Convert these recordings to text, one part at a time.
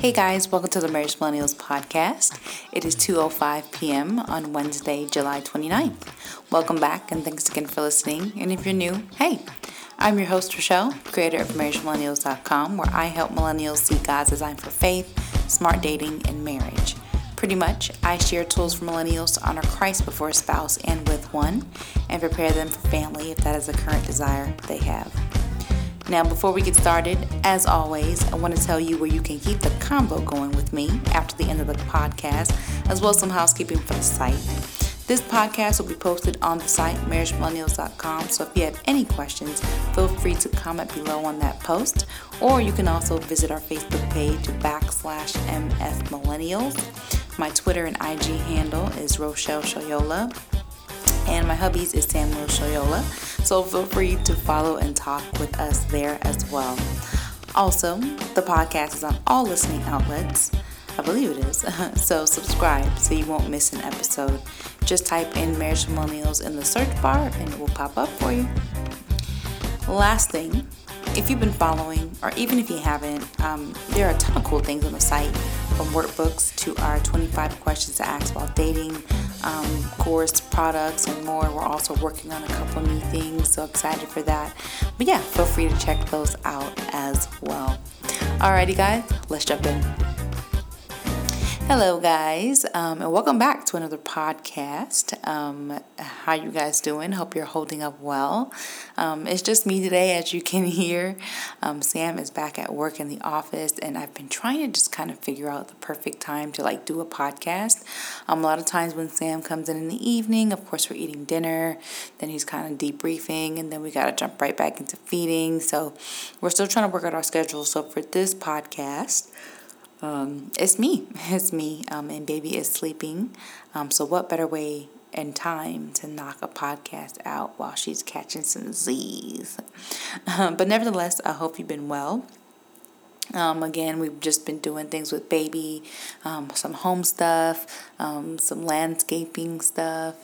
Hey guys, welcome to the Marriage Millennials podcast. It is 2:05 p.m. on Wednesday, July 29th. Welcome back and thanks again for listening. And if you're new, hey, I'm your host Rochelle, creator of marriagemillennials.com, where I help millennials see God's design for faith, smart dating, and marriage. Pretty much, I share tools for millennials to honor Christ before a spouse and with one, and prepare them for family if that is a current desire they have. Now, before we get started, as always, I want to tell you where you can keep the combo going with me after the end of the podcast, as well as some housekeeping for the site. This podcast will be posted on the site, marriagemillennials.com. So if you have any questions, feel free to comment below on that post. Or you can also visit our Facebook page, backslash MF Millennials. My Twitter and IG handle is Rochelle Shoyola. And my hubby's is Samuel Shoyola. So feel free to follow and talk with us there as well. Also, the podcast is on all listening outlets. I believe it is. so subscribe so you won't miss an episode. Just type in Marriage Millennials in the search bar and it will pop up for you. Last thing, if you've been following, or even if you haven't, um, there are a ton of cool things on the site from workbooks to our 25 questions to ask while dating, um, course, products, and more. We're also working on a couple new things, so excited for that. But yeah, feel free to check those out as well. Alrighty, guys, let's jump in. Hello, guys, um, and welcome back to another podcast. Um, how you guys doing? Hope you're holding up well. Um, it's just me today, as you can hear. Um, Sam is back at work in the office, and I've been trying to just kind of figure out the perfect time to like do a podcast. Um, a lot of times when Sam comes in in the evening, of course we're eating dinner, then he's kind of debriefing, and then we got to jump right back into feeding. So we're still trying to work out our schedule. So for this podcast um, it's me. It's me. Um, and baby is sleeping. Um, so, what better way and time to knock a podcast out while she's catching some Z's? Um, but nevertheless, I hope you've been well. Um, again, we've just been doing things with baby, um, some home stuff, um, some landscaping stuff.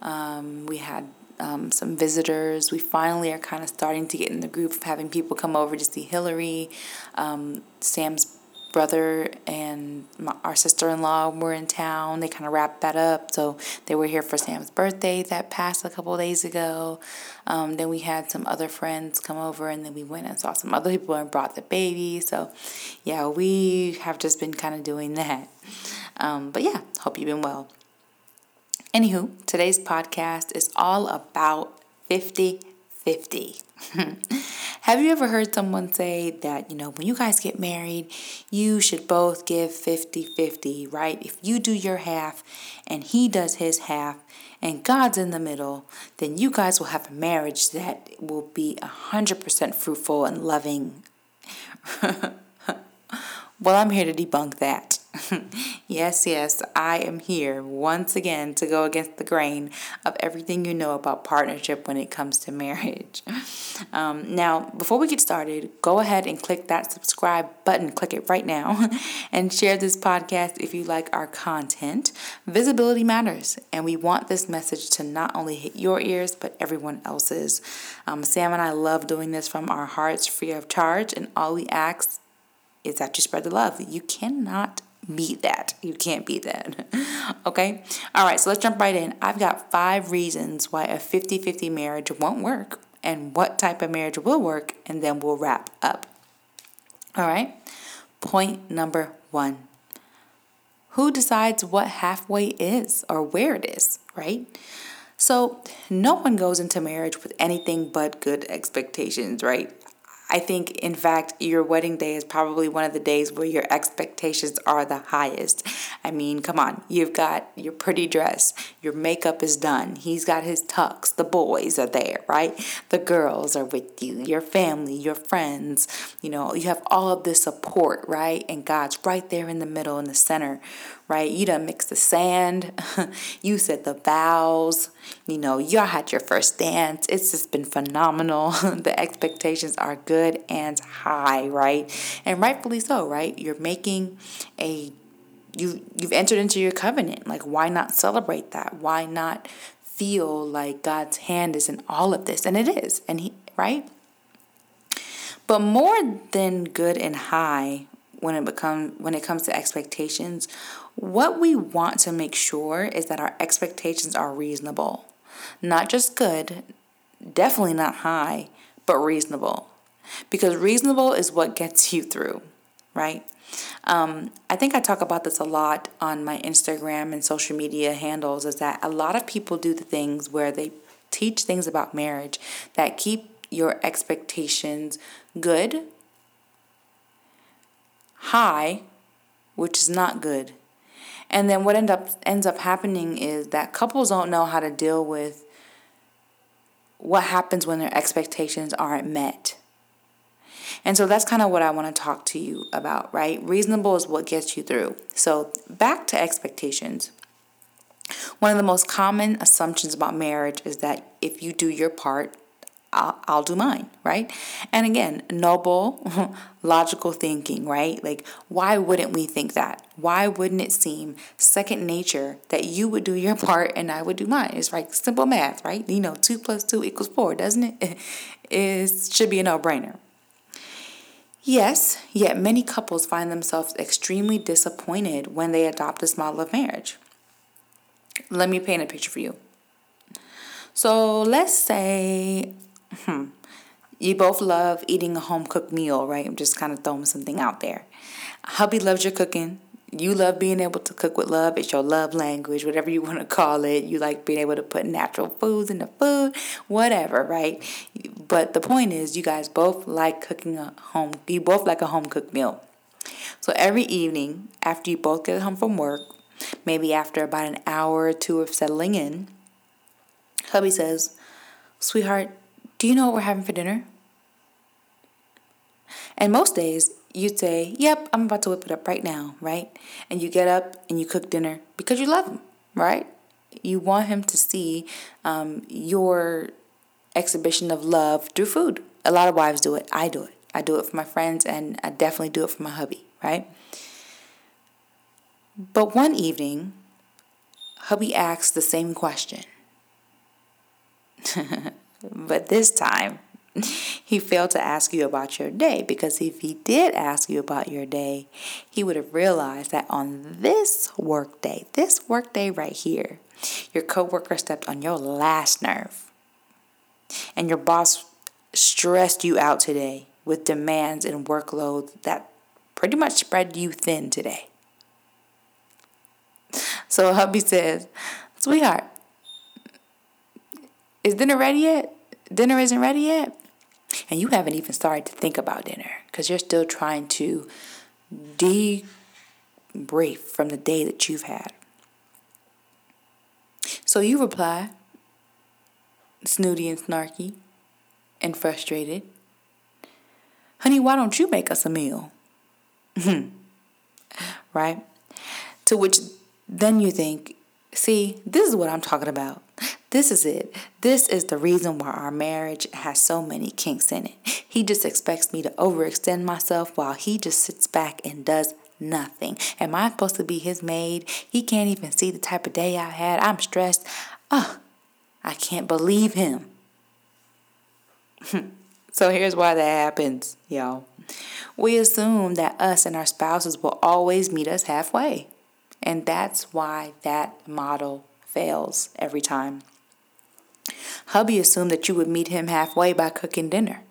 Um, we had um, some visitors. We finally are kind of starting to get in the group of having people come over to see Hillary. Um, Sam's brother and my, our sister-in-law were in town. They kind of wrapped that up. So they were here for Sam's birthday that passed a couple days ago. Um, then we had some other friends come over and then we went and saw some other people and brought the baby. So yeah, we have just been kind of doing that. Um, but yeah, hope you've been well. Anywho, today's podcast is all about 50 50. Have you ever heard someone say that, you know, when you guys get married, you should both give 50 50, right? If you do your half and he does his half and God's in the middle, then you guys will have a marriage that will be 100% fruitful and loving. well, I'm here to debunk that. yes, yes, I am here once again to go against the grain of everything you know about partnership when it comes to marriage. Um, now, before we get started, go ahead and click that subscribe button. Click it right now and share this podcast if you like our content. Visibility matters, and we want this message to not only hit your ears, but everyone else's. Um, Sam and I love doing this from our hearts free of charge, and all we ask is that you spread the love. You cannot beat that. You can't beat that. okay? All right, so let's jump right in. I've got five reasons why a 50 50 marriage won't work and what type of marriage will work, and then we'll wrap up. All right? Point number one Who decides what halfway is or where it is, right? So, no one goes into marriage with anything but good expectations, right? I think, in fact, your wedding day is probably one of the days where your expectations are the highest. I mean, come on, you've got your pretty dress, your makeup is done, he's got his tux, the boys are there, right? The girls are with you, your family, your friends, you know, you have all of this support, right? And God's right there in the middle, in the center, right? You done mixed the sand, you said the vows, you know, y'all had your first dance. It's just been phenomenal. the expectations are good and high, right? And rightfully so, right? You're making a you you've entered into your covenant. Like why not celebrate that? Why not feel like God's hand is in all of this? And it is. And he right? But more than good and high, when it become when it comes to expectations, what we want to make sure is that our expectations are reasonable. Not just good, definitely not high, but reasonable. Because reasonable is what gets you through, right? Um, I think I talk about this a lot on my Instagram and social media handles is that a lot of people do the things where they teach things about marriage that keep your expectations good, high, which is not good. And then what end up ends up happening is that couples don't know how to deal with what happens when their expectations aren't met. And so that's kind of what I want to talk to you about, right? Reasonable is what gets you through. So, back to expectations. One of the most common assumptions about marriage is that if you do your part, I'll, I'll do mine, right? And again, noble, logical thinking, right? Like, why wouldn't we think that? Why wouldn't it seem second nature that you would do your part and I would do mine? It's like simple math, right? You know, two plus two equals four, doesn't it? It should be a no brainer. Yes, yet many couples find themselves extremely disappointed when they adopt this model of marriage. Let me paint a picture for you. So let's say hmm, you both love eating a home cooked meal, right? I'm just kind of throwing something out there. Hubby loves your cooking you love being able to cook with love. It's your love language, whatever you want to call it. You like being able to put natural foods in the food, whatever, right? But the point is, you guys both like cooking a home. You both like a home cooked meal. So every evening, after you both get home from work, maybe after about an hour or two of settling in, hubby says, "Sweetheart, do you know what we're having for dinner?" And most days, you'd say, Yep, I'm about to whip it up right now, right? And you get up and you cook dinner because you love him, right? You want him to see um, your exhibition of love through food. A lot of wives do it. I do it. I do it for my friends and I definitely do it for my hubby, right? But one evening, hubby asks the same question. but this time, he failed to ask you about your day because if he did ask you about your day, he would have realized that on this work day, this work day right here, your coworker stepped on your last nerve. And your boss stressed you out today with demands and workloads that pretty much spread you thin today. So hubby says, Sweetheart, is dinner ready yet? Dinner isn't ready yet? and you haven't even started to think about dinner because you're still trying to debrief from the day that you've had. So you reply, snooty and snarky and frustrated, Honey, why don't you make us a meal? right? To which then you think, See, this is what I'm talking about. This is it. This is the reason why our marriage has so many kinks in it. He just expects me to overextend myself while he just sits back and does nothing. Am I supposed to be his maid? He can't even see the type of day I had. I'm stressed. Oh, I can't believe him. so here's why that happens, y'all. We assume that us and our spouses will always meet us halfway. And that's why that model fails every time. Hubby assumed that you would meet him halfway by cooking dinner.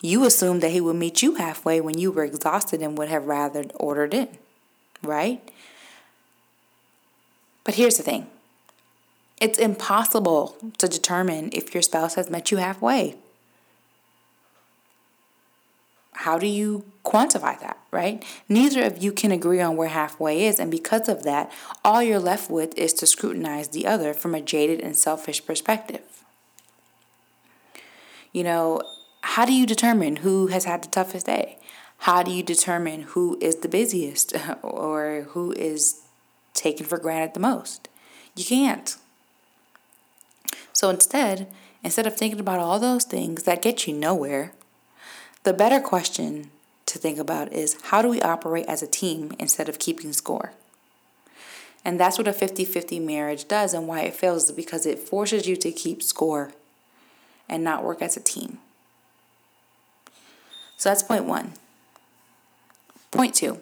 You assumed that he would meet you halfway when you were exhausted and would have rather ordered in, right? But here's the thing it's impossible to determine if your spouse has met you halfway how do you quantify that, right? Neither of you can agree on where halfway is, and because of that, all you're left with is to scrutinize the other from a jaded and selfish perspective. You know, how do you determine who has had the toughest day? How do you determine who is the busiest or who is taken for granted the most? You can't. So instead, instead of thinking about all those things that get you nowhere, the better question to think about is how do we operate as a team instead of keeping score? And that's what a 50 50 marriage does and why it fails is because it forces you to keep score and not work as a team. So that's point one. Point two.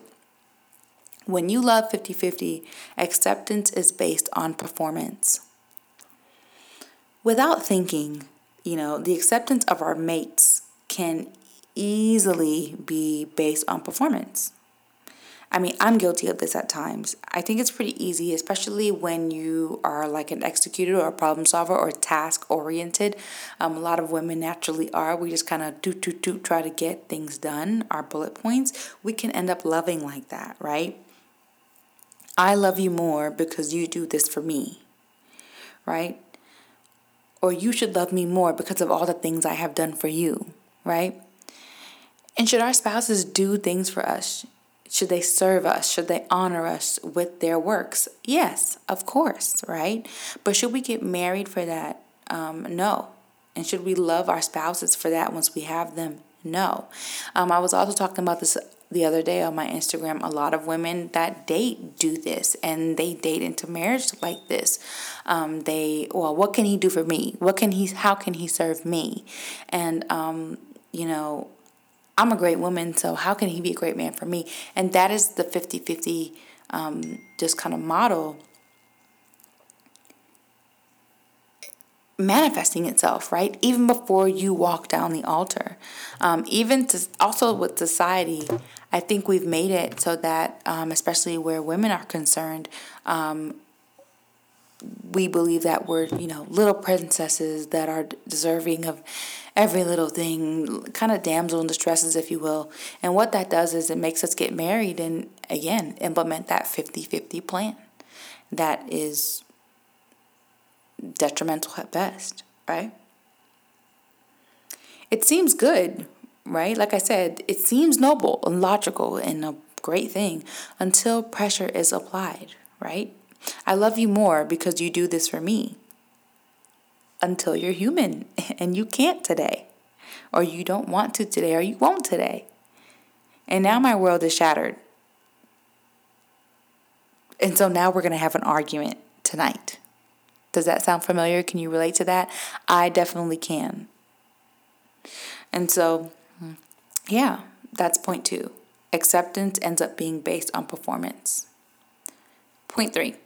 When you love 50 50, acceptance is based on performance. Without thinking, you know, the acceptance of our mates can easily be based on performance. I mean, I'm guilty of this at times. I think it's pretty easy, especially when you are like an executor or a problem solver or task oriented. Um, a lot of women naturally are. We just kind of do, do, do, try to get things done, our bullet points. We can end up loving like that, right? I love you more because you do this for me, right? Or you should love me more because of all the things I have done for you, right? And should our spouses do things for us? Should they serve us? Should they honor us with their works? Yes, of course, right? But should we get married for that? Um, no. And should we love our spouses for that once we have them? No. Um, I was also talking about this the other day on my Instagram. A lot of women that date do this and they date into marriage like this. Um, they, well, what can he do for me? What can he, how can he serve me? And, um, you know, I'm a great woman, so how can he be a great man for me? And that is the 50 50 um, just kind of model manifesting itself, right? Even before you walk down the altar. Um, even to, also with society, I think we've made it so that, um, especially where women are concerned, um, we believe that we're, you know, little princesses that are deserving of every little thing, kind of damsel in distresses, if you will. And what that does is it makes us get married and, again, implement that 50 50 plan that is detrimental at best, right? It seems good, right? Like I said, it seems noble and logical and a great thing until pressure is applied, right? I love you more because you do this for me until you're human and you can't today, or you don't want to today, or you won't today. And now my world is shattered. And so now we're going to have an argument tonight. Does that sound familiar? Can you relate to that? I definitely can. And so, yeah, that's point two. Acceptance ends up being based on performance. Point three.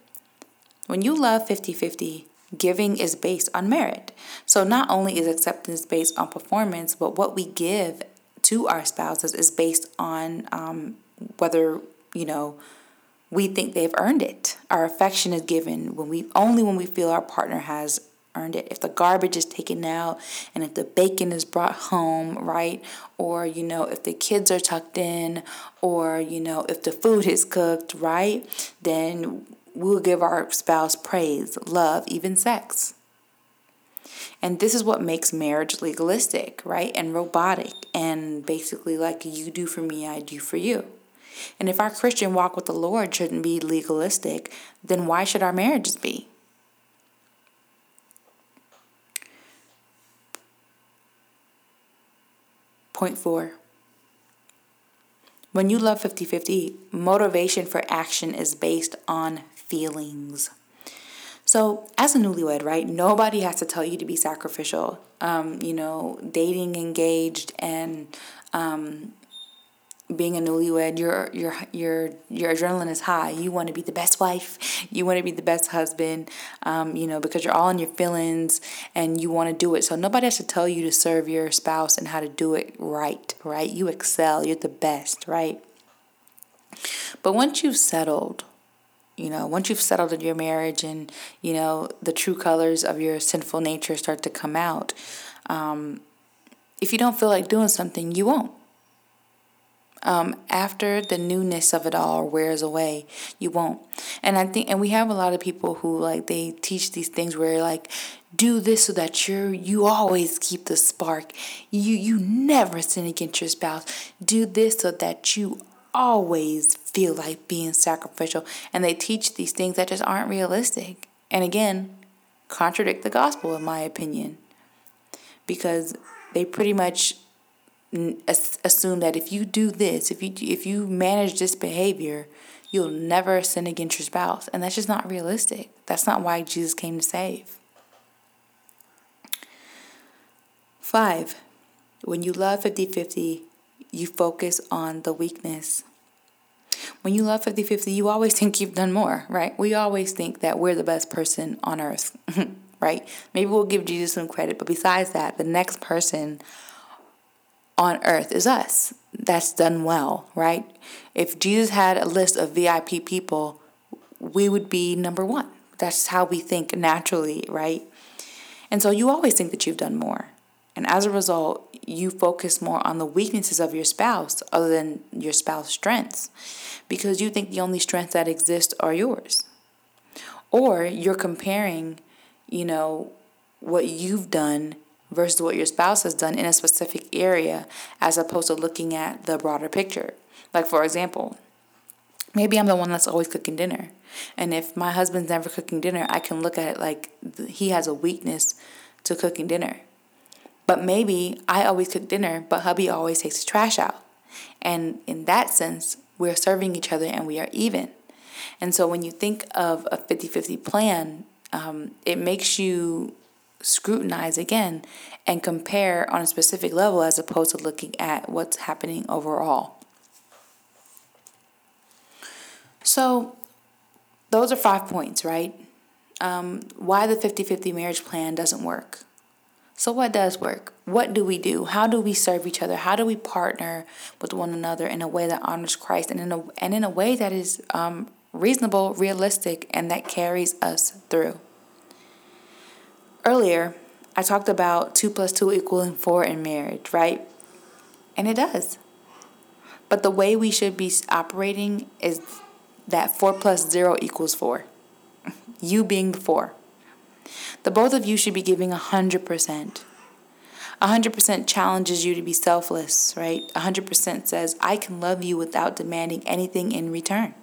When you love 50 50, Giving is based on merit. So not only is acceptance based on performance, but what we give to our spouses is based on um, whether, you know, we think they've earned it. Our affection is given when we only when we feel our partner has earned it. If the garbage is taken out and if the bacon is brought home, right? Or, you know, if the kids are tucked in or, you know, if the food is cooked, right? Then we'll give our spouse praise, love, even sex. And this is what makes marriage legalistic, right? And robotic, and basically like you do for me, I do for you. And if our Christian walk with the Lord shouldn't be legalistic, then why should our marriages be? Point four. When you love 50 50, motivation for action is based on feelings. So, as a newlywed, right, nobody has to tell you to be sacrificial. Um, you know, dating, engaged, and um, being a newlywed, your your your your adrenaline is high. You want to be the best wife. You want to be the best husband. Um, you know, because you're all in your feelings and you want to do it. So nobody has to tell you to serve your spouse and how to do it right. Right? You excel. You're the best. Right? But once you've settled you know, once you've settled in your marriage and, you know, the true colors of your sinful nature start to come out, um, if you don't feel like doing something, you won't. Um, after the newness of it all wears away, you won't. And I think, and we have a lot of people who like they teach these things where like, do this so that you're you always keep the spark. You you never sin against your spouse. Do this so that you always feel like being sacrificial. And they teach these things that just aren't realistic. And again, contradict the gospel, in my opinion, because they pretty much assume that if you do this, if you if you manage this behavior, you'll never sin against your spouse, and that's just not realistic. That's not why Jesus came to save. Five, when you love 50 50, you focus on the weakness. When you love 50 50, you always think you've done more, right? We always think that we're the best person on earth, right? Maybe we'll give Jesus some credit, but besides that, the next person on earth is us. That's done well, right? If Jesus had a list of VIP people, we would be number one. That's how we think naturally, right? And so you always think that you've done more. And as a result, you focus more on the weaknesses of your spouse other than your spouse's strengths because you think the only strengths that exist are yours. Or you're comparing, you know, what you've done versus what your spouse has done in a specific area as opposed to looking at the broader picture. Like, for example, maybe I'm the one that's always cooking dinner. And if my husband's never cooking dinner, I can look at it like he has a weakness to cooking dinner. But maybe I always cook dinner, but hubby always takes the trash out. And in that sense, we're serving each other and we are even. And so when you think of a 50 50 plan, um, it makes you scrutinize again and compare on a specific level as opposed to looking at what's happening overall. So, those are five points, right? Um, why the 50 50 marriage plan doesn't work. So, what does work? What do we do? How do we serve each other? How do we partner with one another in a way that honors Christ and in a, and in a way that is um, reasonable, realistic, and that carries us through? Earlier, I talked about 2 plus 2 equaling 4 in marriage, right? And it does. But the way we should be operating is that 4 plus 0 equals 4. You being the 4. The both of you should be giving 100%. 100% challenges you to be selfless, right? 100% says, I can love you without demanding anything in return.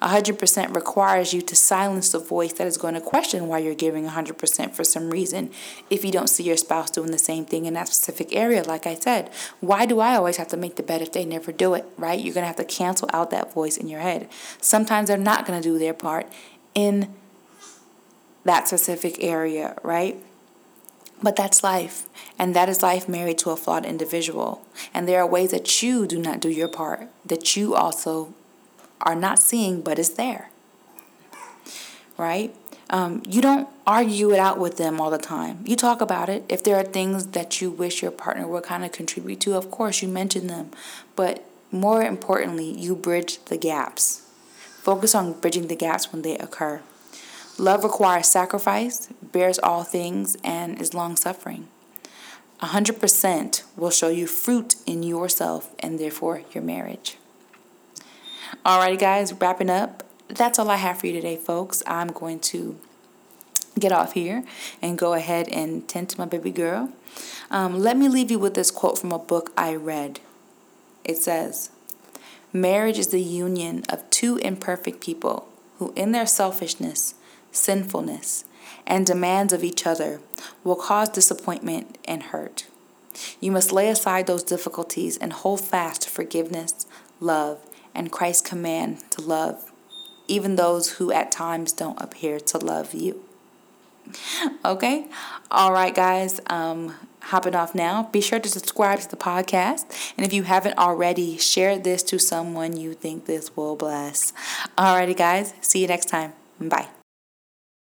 100% requires you to silence the voice that is going to question why you're giving 100% for some reason if you don't see your spouse doing the same thing in that specific area. Like I said, why do I always have to make the bed if they never do it, right? You're going to have to cancel out that voice in your head. Sometimes they're not going to do their part in that specific area, right? But that's life. And that is life married to a flawed individual. And there are ways that you do not do your part, that you also are not seeing, but is there. Right? Um, you don't argue it out with them all the time. You talk about it. If there are things that you wish your partner would kind of contribute to, of course, you mention them. But more importantly, you bridge the gaps. Focus on bridging the gaps when they occur. Love requires sacrifice, bears all things, and is long suffering. 100% will show you fruit in yourself and therefore your marriage. Alrighty, guys, wrapping up. That's all I have for you today, folks. I'm going to get off here and go ahead and tend to my baby girl. Um, let me leave you with this quote from a book I read. It says, Marriage is the union of two imperfect people who, in their selfishness, sinfulness, and demands of each other will cause disappointment and hurt. You must lay aside those difficulties and hold fast to forgiveness, love, and Christ's command to love, even those who at times don't appear to love you. Okay? All right, guys. Um, hopping off now. Be sure to subscribe to the podcast. And if you haven't already, share this to someone you think this will bless. Alrighty, guys. See you next time. Bye.